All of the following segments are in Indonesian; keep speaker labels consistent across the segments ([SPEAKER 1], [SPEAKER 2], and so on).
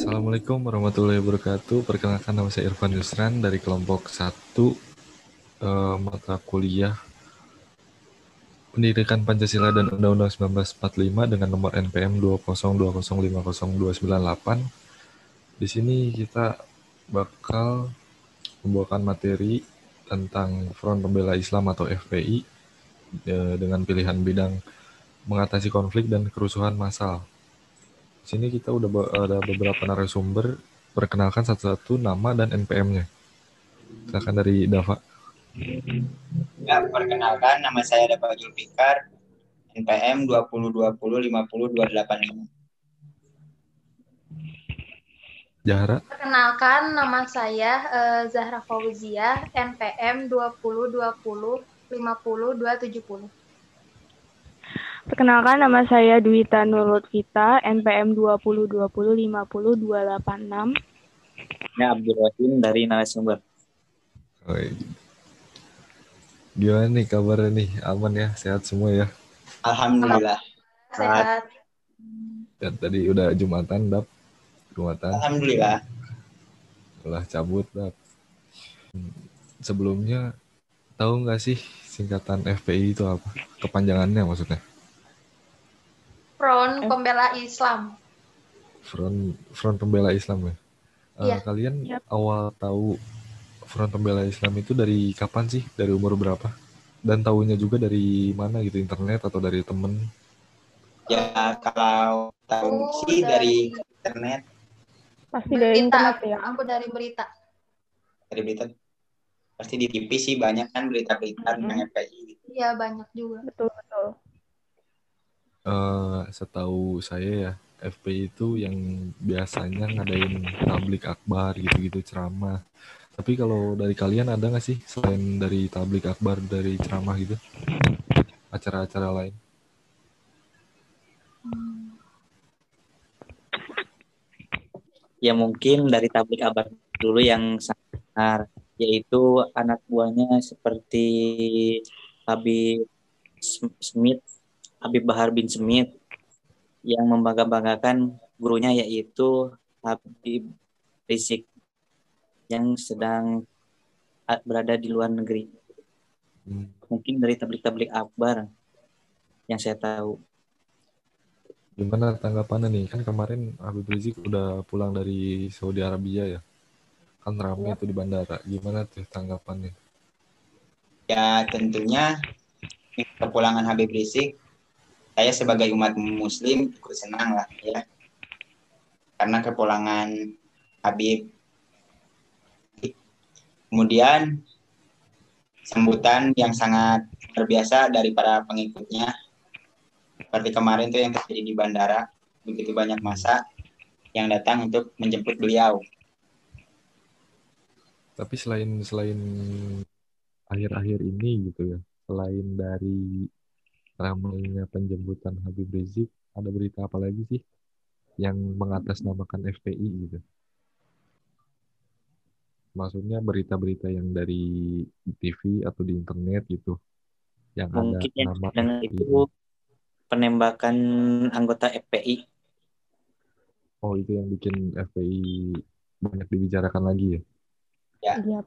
[SPEAKER 1] Assalamualaikum warahmatullahi wabarakatuh. Perkenalkan nama saya Irfan Yusran dari kelompok 1 eh, mata kuliah Pendidikan Pancasila dan Undang-Undang 1945 dengan nomor NPM 202050298. Di sini kita bakal membawakan materi tentang Front Pembela Islam atau FPI eh, dengan pilihan bidang mengatasi konflik dan kerusuhan massal. Di sini kita udah be- ada beberapa narasumber. Perkenalkan satu-satu nama dan NPM-nya. Silakan dari Dava.
[SPEAKER 2] Ya, perkenalkan nama saya Dapat Julfikar, NPM 202050285.
[SPEAKER 1] Jahara.
[SPEAKER 3] Perkenalkan, nama saya eh, Zahra Fauzia, NPM 2020500270.
[SPEAKER 4] Perkenalkan nama saya Dwita Nurlutfita, NPM 2020500286.
[SPEAKER 2] Ya, Abdul Rahim dari narasumber.
[SPEAKER 1] Oi. Gimana nih kabarnya nih? Aman ya? Sehat semua ya?
[SPEAKER 2] Alhamdulillah.
[SPEAKER 3] Sehat.
[SPEAKER 1] Ya, tadi udah Jumatan, Dap. Jumatan.
[SPEAKER 2] Alhamdulillah.
[SPEAKER 1] Ulah cabut, Dap. Sebelumnya, tahu nggak sih singkatan FPI itu apa? Kepanjangannya maksudnya?
[SPEAKER 3] Front Pembela Islam.
[SPEAKER 1] Front Front Pembela Islam ya. Eh,
[SPEAKER 3] Iya.
[SPEAKER 1] Kalian
[SPEAKER 4] Yap.
[SPEAKER 1] awal tahu Front Pembela Islam itu dari kapan sih? Dari umur berapa? Dan tahunya juga dari mana gitu? Internet atau dari temen?
[SPEAKER 2] Ya, kalau tahu
[SPEAKER 3] Oh,
[SPEAKER 2] sih
[SPEAKER 3] dari-
[SPEAKER 2] dari internet,
[SPEAKER 4] Pasti dari internet ya.
[SPEAKER 3] Aku dari berita.
[SPEAKER 2] dari berita. Pasti di TV sih banyak kan berita-berita
[SPEAKER 4] Mm-mm.
[SPEAKER 2] tentang FPI.
[SPEAKER 3] Iya, banyak juga.
[SPEAKER 4] Betul, betul.
[SPEAKER 1] Eh, setahu saya ya, FPI itu yang biasanya ngadain tablik akbar gitu-gitu ceramah. Tapi kalau dari kalian ada nggak sih selain dari tablik akbar dari ceramah gitu? Acara-acara lain?
[SPEAKER 5] ya mungkin dari tablik akbar dulu yang sangat yaitu anak buahnya seperti Habib Sm- Smith Habib Bahar bin Smith yang membangga-banggakan gurunya yaitu Habib Rizik yang sedang berada di luar negeri
[SPEAKER 1] Hmm,
[SPEAKER 5] mungkin dari tablik-tablik akbar yang saya tahu
[SPEAKER 1] Gimana tanggapannya nih? Kan kemarin Habib Rizik udah pulang dari Saudi Arabia ya. Kan ramai tuh di bandara. Gimana tuh tanggapannya?
[SPEAKER 2] Ya, tentunya kepulangan Habib Rizik, saya sebagai umat muslim ikut senang lah ya. Karena kepulangan Habib. Kemudian sambutan yang sangat luar biasa dari para pengikutnya. Seperti kemarin tuh yang terjadi di bandara, begitu banyak masa yang datang untuk menjemput beliau.
[SPEAKER 1] Tapi selain selain akhir-akhir ini gitu ya, selain dari ramainya penjemputan Habib Rizik, ada berita apa lagi sih yang mengatasnamakan FPI gitu? Maksudnya berita-berita yang dari TV atau di internet gitu, yang ada
[SPEAKER 5] mungkin yang
[SPEAKER 1] nama
[SPEAKER 5] dengan
[SPEAKER 1] FPI.
[SPEAKER 5] itu penembakan anggota FPI
[SPEAKER 1] Oh itu yang bikin FPI banyak dibicarakan lagi ya?
[SPEAKER 4] Iya,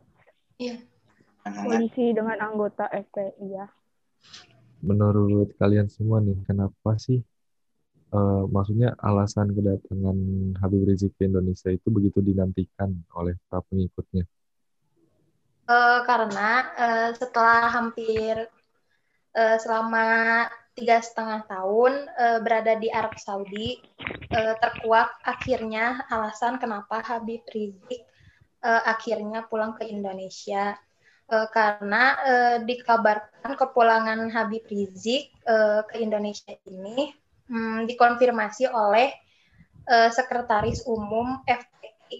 [SPEAKER 3] Iya.
[SPEAKER 4] Polisi dengan anggota FPI ya.
[SPEAKER 1] Menurut kalian semua nih, kenapa sih eh, maksudnya alasan kedatangan Habib Rizik ke Indonesia itu begitu dinantikan oleh para pengikutnya?
[SPEAKER 3] Eh, karena eh, setelah hampir eh, selama tiga setengah tahun eh, berada di Arab Saudi, eh, terkuak akhirnya alasan kenapa Habib Rizik eh, akhirnya pulang ke Indonesia. Eh, karena eh, dikabarkan kepulangan Habib Rizik eh, ke Indonesia ini hmm, dikonfirmasi oleh eh, Sekretaris Umum FPI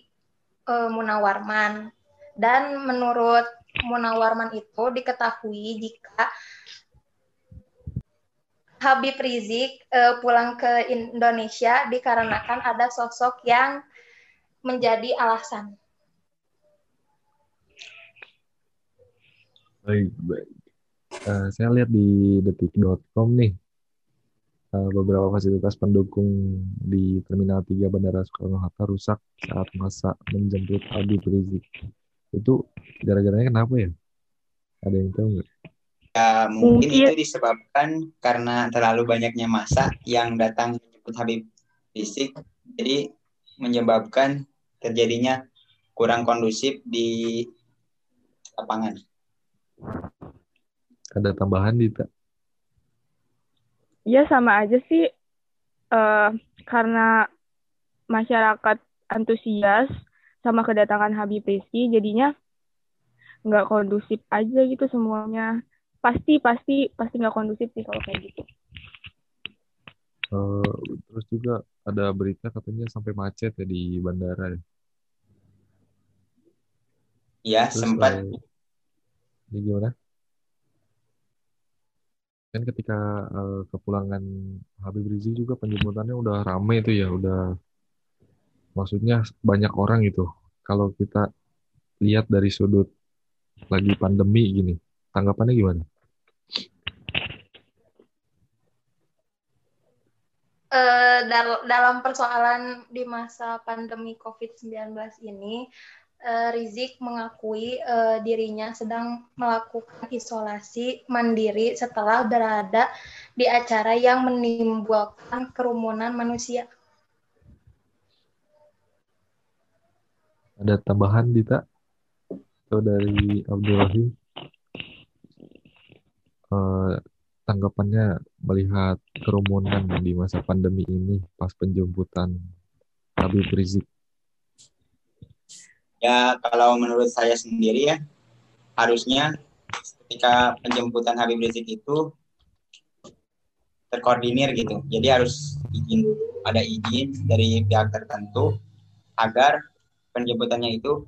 [SPEAKER 3] eh, Munawarman. Dan menurut Munawarman itu diketahui jika Habib Rizik eh, pulang ke Indonesia dikarenakan ada sosok yang menjadi alasan.
[SPEAKER 1] Baik, baik. Eh, saya lihat di detik.com nih, uh, beberapa fasilitas pendukung di Terminal 3 Bandara Soekarno-Hatta rusak saat masa menjemput Habib Rizik. Itu gara-garanya kenapa ya? Ada yang tahu nggak?
[SPEAKER 2] Ya, mungkin itu disebabkan karena terlalu banyaknya masa yang datang menjemput Habib Rizik. Jadi menyebabkan terjadinya kurang kondusif di lapangan.
[SPEAKER 1] Ada tambahan, Dita?
[SPEAKER 4] Ya sama aja sih, uh, karena masyarakat antusias sama kedatangan Habib Rizky, jadinya nggak kondusif aja gitu semuanya. Pasti, pasti, pasti nggak kondusif sih kalau kayak gitu.
[SPEAKER 1] Uh, terus juga ada berita katanya sampai macet ya di bandara ya.
[SPEAKER 2] Ya, terus, sempat. Uh,
[SPEAKER 1] ini gimana? kan ketika uh, kepulangan Habib Rizik juga penjemputannya udah rame itu ya udah maksudnya banyak orang itu kalau kita lihat dari sudut lagi pandemi gini tanggapannya gimana?
[SPEAKER 3] Uh, dalam persoalan di masa pandemi COVID-19 ini, uh, Rizik mengakui uh, dirinya sedang melakukan isolasi mandiri setelah berada di acara yang menimbulkan kerumunan manusia.
[SPEAKER 1] Ada tambahan, Dita? Atau dari Abdul Rahim? Uh, tanggapannya melihat kerumunan di masa pandemi ini pas penjemputan Habib Rizik
[SPEAKER 2] Ya kalau menurut saya sendiri ya harusnya ketika penjemputan Habib Rizik itu terkoordinir gitu. Jadi harus izin ada izin dari pihak tertentu agar penjemputannya itu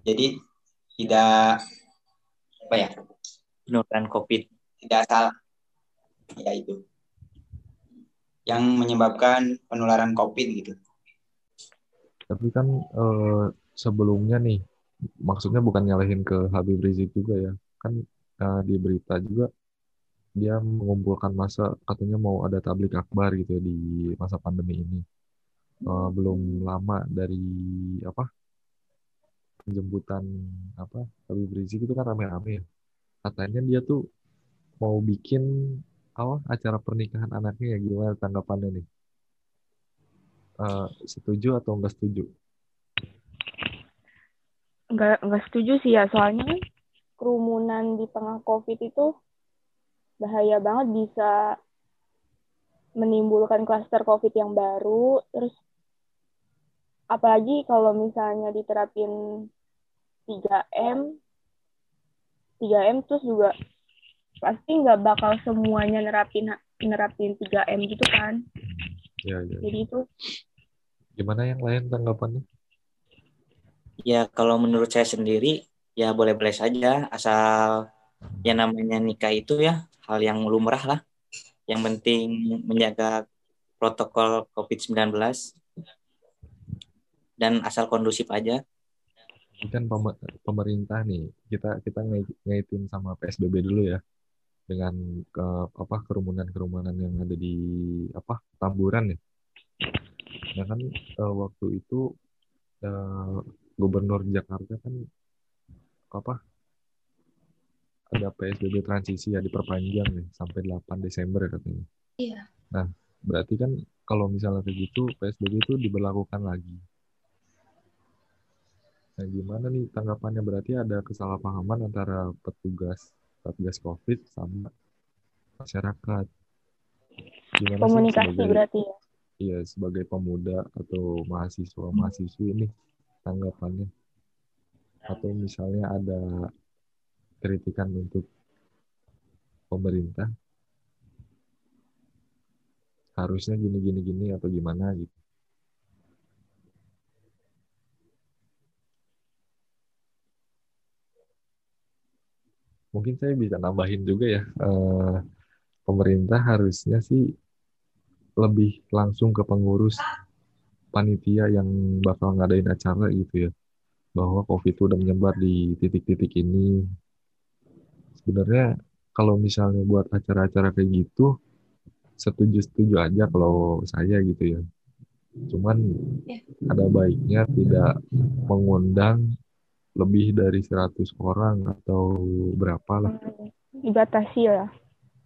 [SPEAKER 2] jadi tidak apa ya?
[SPEAKER 5] Penularan COVID.
[SPEAKER 2] Tidak salah. Ya itu yang menyebabkan penularan COVID gitu.
[SPEAKER 1] Tapi kan eh, sebelumnya nih, maksudnya bukan nyalahin ke Habib Rizik juga ya, kan eh, di berita juga dia mengumpulkan masa katanya mau ada tablik akbar gitu ya di masa pandemi ini. Eh, belum lama dari apa penjemputan apa Habib Rizik itu kan rame-rame ya. Katanya dia tuh mau bikin apa acara pernikahan anaknya ya gimana tanggapannya nih? Uh, setuju atau enggak setuju?
[SPEAKER 4] Enggak enggak setuju sih ya soalnya kan kerumunan di tengah COVID itu bahaya banget bisa menimbulkan klaster COVID yang baru terus apalagi kalau misalnya diterapin 3M 3M terus juga pasti nggak bakal semuanya nerapin nerapin 3M gitu kan.
[SPEAKER 1] Ya, ya.
[SPEAKER 4] Jadi itu
[SPEAKER 1] gimana yang lain tanggapannya?
[SPEAKER 5] Ya kalau menurut saya sendiri ya boleh-boleh saja asal yang namanya nikah itu ya hal yang lumrah lah. Yang penting menjaga protokol COVID-19 dan asal kondusif aja.
[SPEAKER 1] Ini kan pemerintah nih, kita kita ngaitin sama PSBB dulu ya dengan ke apa kerumunan-kerumunan yang ada di apa Tamburan ya. Ya kan uh, waktu itu uh, gubernur Jakarta kan apa ada PSBB transisi ya diperpanjang nih sampai 8 Desember katanya.
[SPEAKER 3] Iya.
[SPEAKER 1] Nah, berarti kan kalau misalnya kayak gitu PSBB itu diberlakukan lagi. Nah, gimana nih tanggapannya berarti ada kesalahpahaman antara petugas Satgas Covid sama masyarakat.
[SPEAKER 4] Gimana Komunikasi sebagai, berarti ya?
[SPEAKER 1] Iya, sebagai pemuda atau mahasiswa mahasiswi ini tanggapannya atau misalnya ada kritikan untuk pemerintah harusnya gini gini gini atau gimana gitu mungkin saya bisa nambahin juga ya uh, pemerintah harusnya sih lebih langsung ke pengurus panitia yang bakal ngadain acara gitu ya bahwa covid itu udah menyebar di titik-titik ini sebenarnya kalau misalnya buat acara-acara kayak gitu setuju-setuju aja kalau saya gitu ya. Cuman
[SPEAKER 3] Ya.
[SPEAKER 1] ada baiknya tidak mengundang lebih dari 100 orang atau berapa lah.
[SPEAKER 4] Dibatasi lah.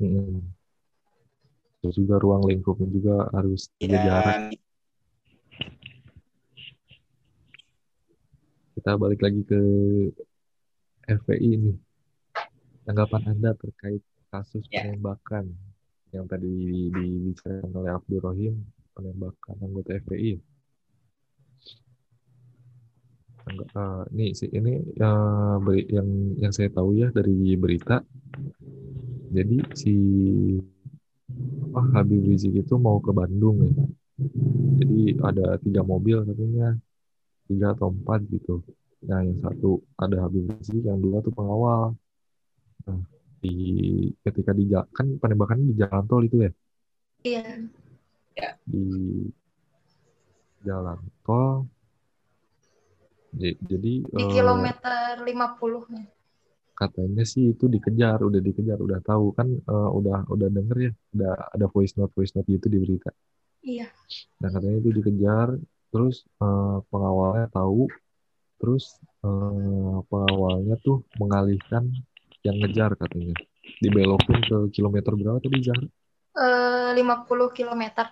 [SPEAKER 1] Mm. Terus juga ruang lingkupnya juga harus jaga jarak.
[SPEAKER 2] Ya,
[SPEAKER 1] Kita balik lagi ke FPI ini. Tanggapan Anda terkait kasus
[SPEAKER 2] Ya.
[SPEAKER 1] penembakan yang tadi dibicarakan oleh Abdul Rohim, penembakan anggota FPI. Tangga- eh, nih sih ini beri- yang yang saya tahu ya dari berita. Jadi si apa Habib Rizik itu mau ke Bandung ya. Jadi ada tiga mobil katanya, tiga atau empat gitu. Nah yang satu ada Habib Rizik, yang dua tuh pengawal. Nah di ketika di kan penembakannya di jalan tol itu ya,
[SPEAKER 3] Iya.
[SPEAKER 1] di jalan tol. Jadi
[SPEAKER 3] Di
[SPEAKER 1] eh,
[SPEAKER 3] kilometer 50-nya.
[SPEAKER 1] katanya sih itu dikejar, udah dikejar, udah tahu kan, eh, udah udah denger ya, udah ada voice note voice note gitu di berita.
[SPEAKER 3] Iya.
[SPEAKER 1] Nah katanya itu dikejar, terus eh, pengawalnya tahu, terus eh, pengawalnya tuh mengalihkan yang ngejar katanya, dibelokin ke kilometer berapa tadi Zahra?
[SPEAKER 3] Eh, 50 kilometer.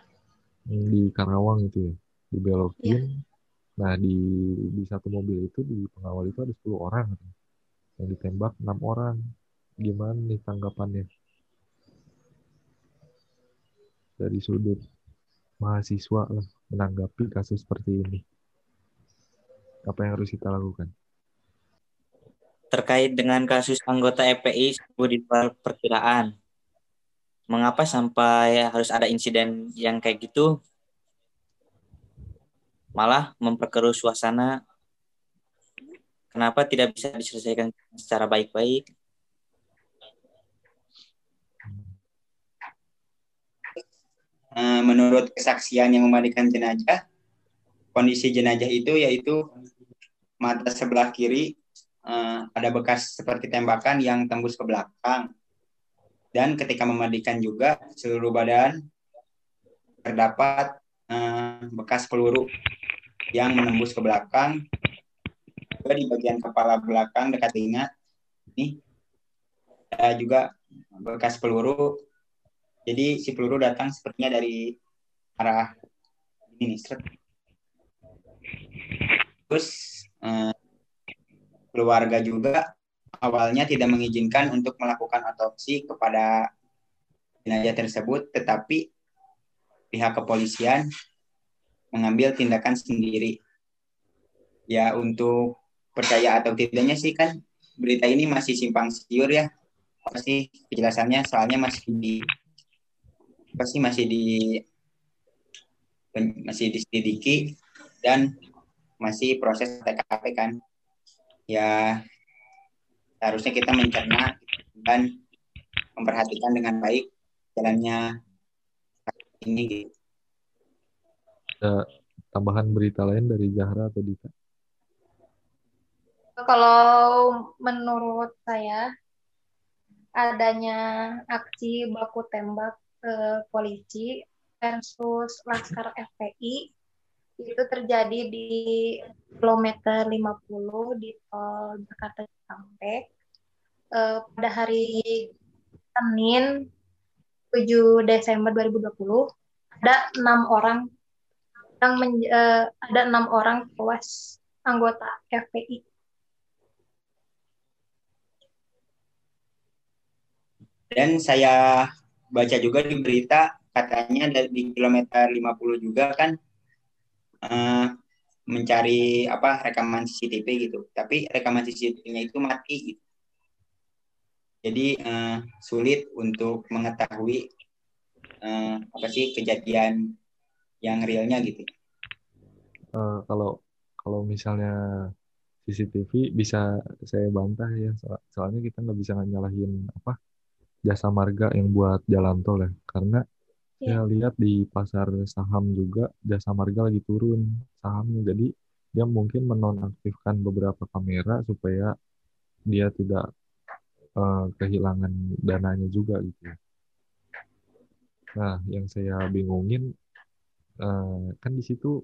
[SPEAKER 1] Di Karawang itu ya, dibelokin.
[SPEAKER 3] Iya.
[SPEAKER 1] Nah di di satu mobil itu di pengawal itu ada 10 orang katanya. yang ditembak enam orang. Gimana nih tanggapannya dari sudut mahasiswa lah menanggapi kasus seperti ini? Apa yang harus kita lakukan?
[SPEAKER 5] terkait dengan kasus anggota FPI sebut di luar perkiraan. Mengapa sampai harus ada insiden yang kayak gitu? Malah memperkeruh suasana. Kenapa tidak bisa diselesaikan secara baik-baik?
[SPEAKER 2] Eh, menurut kesaksian yang memandikan jenazah, kondisi jenazah itu yaitu mata sebelah kiri eh, ada bekas seperti tembakan yang tembus ke belakang. Dan ketika memandikan juga seluruh badan terdapat eh, bekas peluru yang menembus ke belakang. Juga di bagian kepala belakang dekat telinga ini ada juga bekas peluru jadi si peluru datang sepertinya dari arah ini nih. Terus eh, keluarga juga awalnya tidak mengizinkan untuk melakukan otopsi kepada jenazah tersebut, tetapi pihak kepolisian mengambil tindakan sendiri. Ya untuk percaya atau tidaknya sih kan berita ini masih simpang siur ya. Apa sih kejelasannya soalnya masih di pasti masih di masih diselidiki dan masih proses TKP kan ya seharusnya kita mencerna dan memperhatikan dengan baik jalannya ini gitu.
[SPEAKER 1] Ada tambahan berita lain dari Zahra atau Dita?
[SPEAKER 3] Kalau menurut saya adanya aksi baku tembak eh, polisi versus Laskar FPI itu terjadi di kilometer 50 di tol Jakarta Cikampek eh, pada hari Senin 7 Desember 2020 ada enam orang yang men- eh, ada enam orang tewas anggota FPI.
[SPEAKER 2] Dan saya baca juga di berita katanya dari kilometer 50 juga kan eh, mencari apa rekaman CCTV gitu. Tapi rekaman CCTV-nya itu mati gitu. Jadi eh, sulit untuk mengetahui eh, apa sih kejadian yang realnya gitu.
[SPEAKER 1] Eh, kalau kalau misalnya CCTV bisa saya bantah ya so- soalnya kita nggak bisa nyalahin apa jasa marga yang buat jalan tol ya karena saya lihat di pasar saham juga jasa marga lagi turun sahamnya jadi dia mungkin menonaktifkan beberapa kamera supaya dia tidak uh, kehilangan dananya juga gitu. Nah, yang saya bingungin uh, kan di situ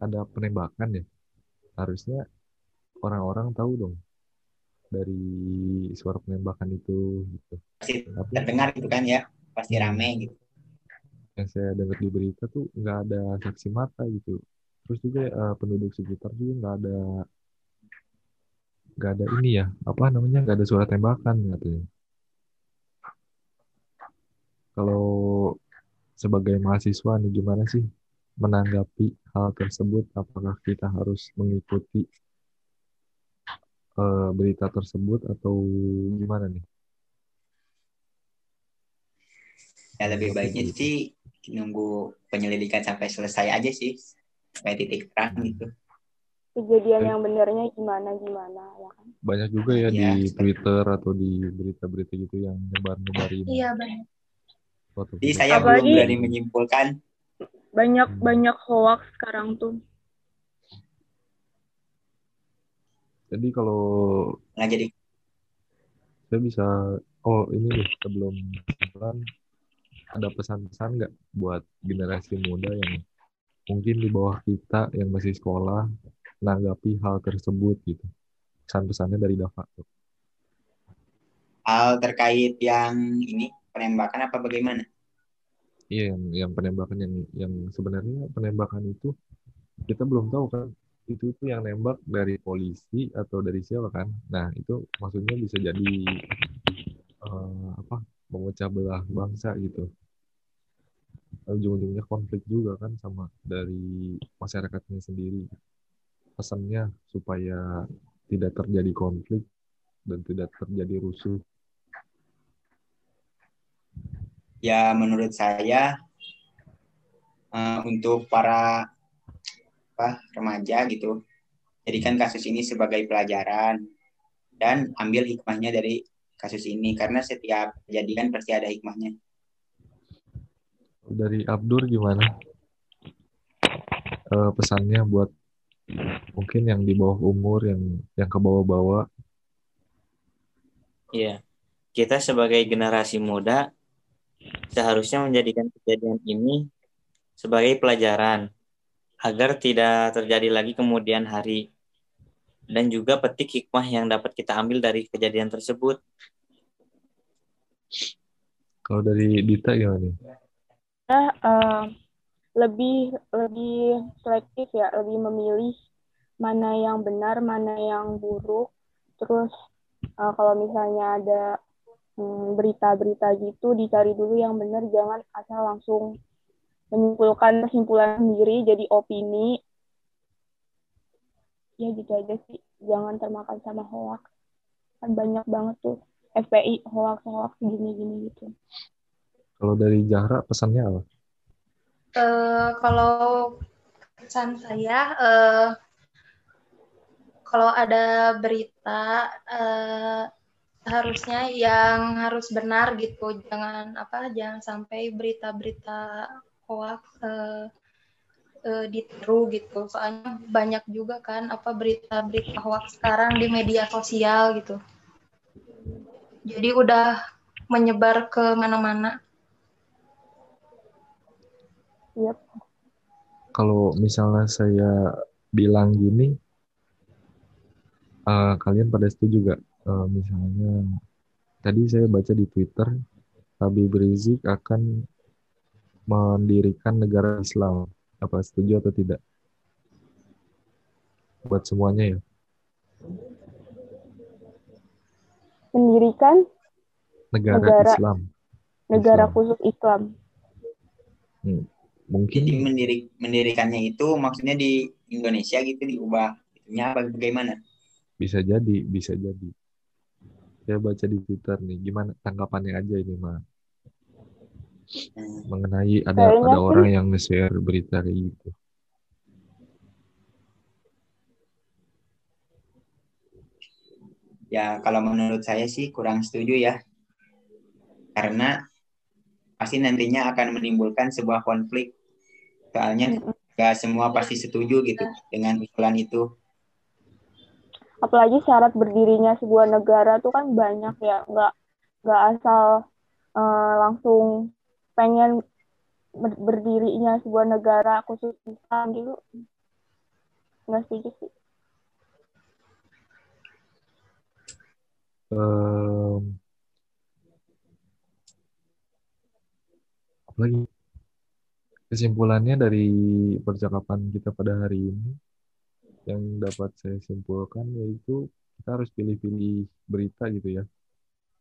[SPEAKER 1] ada penembakan ya. Harusnya orang-orang tahu dong dari suara penembakan itu gitu.
[SPEAKER 2] Pasti Tapi, terdengar gitu kan ya, pasti hmm. rame gitu.
[SPEAKER 1] Yang saya dengar di berita tuh nggak ada saksi mata gitu. Terus juga uh, penduduk sekitar juga nggak ada nggak ada ini ya apa namanya nggak ada suara tembakan katanya kalau sebagai mahasiswa nih gimana sih menanggapi hal tersebut? Apakah kita harus mengikuti uh, berita tersebut atau gimana nih?
[SPEAKER 2] Ya lebih baiknya sih nunggu penyelidikan sampai selesai aja sih sampai titik terang gitu.
[SPEAKER 4] Kejadian yang benernya gimana gimana ya kan?
[SPEAKER 1] Banyak juga ya, ya di Twitter atau di berita-berita gitu yang nyebar-nyebarin.
[SPEAKER 3] Iya banyak
[SPEAKER 2] jadi saya Apalagi, belum berani menyimpulkan.
[SPEAKER 4] Banyak banyak hoax sekarang tuh.
[SPEAKER 1] Jadi kalau
[SPEAKER 2] nah jadi
[SPEAKER 1] saya bisa oh ini deh sebelum kesimpulan ada pesan-pesan nggak buat generasi muda yang mungkin di bawah kita yang masih sekolah menanggapi hal tersebut gitu? Pesan-pesannya dari Dava
[SPEAKER 2] hal terkait yang ini penembakan apa bagaimana?
[SPEAKER 1] Iya yang yang penembakan yang yang sebenarnya penembakan itu kita belum tahu kan. Itu tuh yang nembak dari polisi atau dari siapa kan. Nah itu maksudnya bisa jadi uh, apa memecah belah bangsa gitu. Ujung-ujungnya konflik juga kan sama dari masyarakatnya sendiri. Pesannya supaya tidak terjadi konflik dan tidak terjadi rusuh?
[SPEAKER 2] Ya, menurut saya uh, untuk para apa, remaja gitu, jadikan kasus ini sebagai pelajaran dan ambil hikmahnya dari kasus ini karena setiap kejadian pasti ada hikmahnya.
[SPEAKER 1] Dari Abdur gimana? Uh, pesannya buat mungkin yang di bawah umur yang yang ke bawah-bawah
[SPEAKER 5] Iya, kita sebagai generasi muda seharusnya menjadikan kejadian ini sebagai pelajaran agar tidak terjadi lagi kemudian hari dan juga petik hikmah yang dapat kita ambil dari kejadian tersebut.
[SPEAKER 1] Kalau dari Dita gimana?
[SPEAKER 4] Nah, uh, lebih lebih selektif ya, lebih memilih mana yang benar, mana yang buruk. Terus uh, kalau misalnya ada berita-berita hmm, gitu dicari dulu yang benar, jangan asal langsung menyimpulkan kesimpulan sendiri jadi opini. Ya gitu aja sih, jangan termakan sama hoax. Kan banyak banget tuh FPI hoax-hoax gini-gini gitu.
[SPEAKER 1] Kalau dari Jahra pesannya apa?
[SPEAKER 3] Uh, kalau pesan saya uh, kalau ada berita uh, harusnya yang harus benar gitu jangan apa jangan sampai berita-berita hoax uh, uh, ditiru gitu soalnya banyak juga kan apa berita-berita hoax sekarang di media sosial gitu jadi udah menyebar ke mana-mana
[SPEAKER 1] Yep. Kalau misalnya saya bilang gini, uh, kalian pada setuju gak? Uh, misalnya, tadi saya baca di Twitter, Habib Rizik akan mendirikan negara Islam. Apa setuju atau tidak? Buat semuanya ya.
[SPEAKER 4] Mendirikan
[SPEAKER 1] negara, negara Islam.
[SPEAKER 4] Negara Islam. khusus Islam.
[SPEAKER 1] Hmm mungkin
[SPEAKER 2] Jadi mendiri, mendirikannya itu maksudnya di Indonesia gitu diubah itunya apa bagaimana
[SPEAKER 1] bisa jadi bisa jadi saya baca di Twitter nih gimana tanggapannya aja ini mah hmm. mengenai ada Kayaknya ada orang yang nge-share berita kayak gitu.
[SPEAKER 2] Ya kalau menurut saya sih kurang setuju ya. Karena pasti nantinya akan menimbulkan sebuah konflik. Soalnya nggak semua pasti setuju gitu dengan usulan itu.
[SPEAKER 4] Apalagi syarat berdirinya sebuah negara tuh kan banyak ya nggak nggak asal uh, langsung pengen berdirinya sebuah negara khusus Islam gitu. Nggak setuju sih.
[SPEAKER 1] Um, lagi kesimpulannya dari percakapan kita pada hari ini yang dapat saya simpulkan yaitu kita harus pilih-pilih berita gitu ya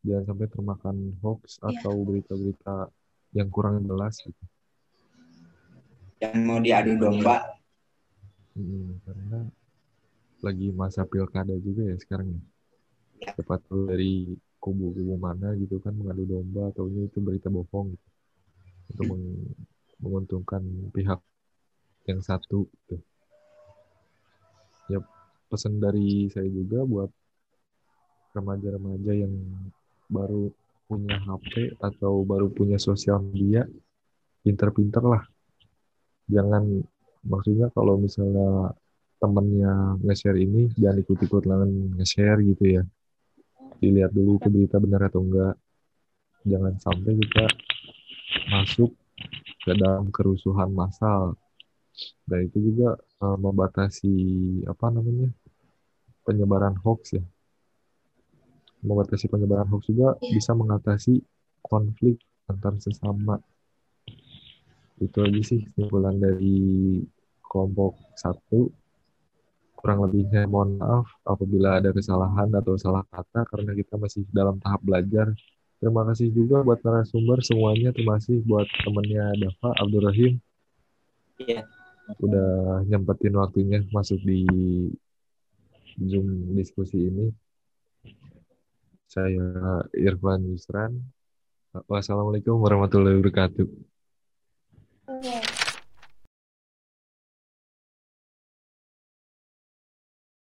[SPEAKER 1] jangan sampai termakan hoax yeah. atau berita-berita yang kurang jelas gitu
[SPEAKER 2] yang mau diadu domba
[SPEAKER 1] hmm, karena lagi masa pilkada juga ya sekarang ya cepat ya. dari kubu-kubu mana gitu kan mengadu domba atau ini itu berita bohong gitu untuk meng menguntungkan pihak yang satu gitu. Pesan dari saya juga buat remaja-remaja yang baru punya HP atau baru punya sosial media, pinter-pinter lah. Jangan maksudnya kalau misalnya temennya nge-share ini jangan ikut-ikut nge-share gitu ya. Dilihat dulu itu berita benar atau enggak. Jangan sampai kita masuk ke dalam kerusuhan massal dan itu juga uh, membatasi apa namanya penyebaran hoax ya membatasi penyebaran hoax juga yeah. bisa mengatasi konflik antar sesama itu aja sih kesimpulan dari kelompok satu kurang lebihnya mohon maaf apabila ada kesalahan atau salah kata karena kita masih dalam tahap belajar Terima kasih juga buat narasumber semuanya. Terima kasih buat temennya Dava, Abdurrahim.
[SPEAKER 5] Iya.
[SPEAKER 1] Udah nyempetin waktunya masuk di Zoom diskusi ini. Saya Irfan Yusran. Wassalamualaikum warahmatullahi wabarakatuh.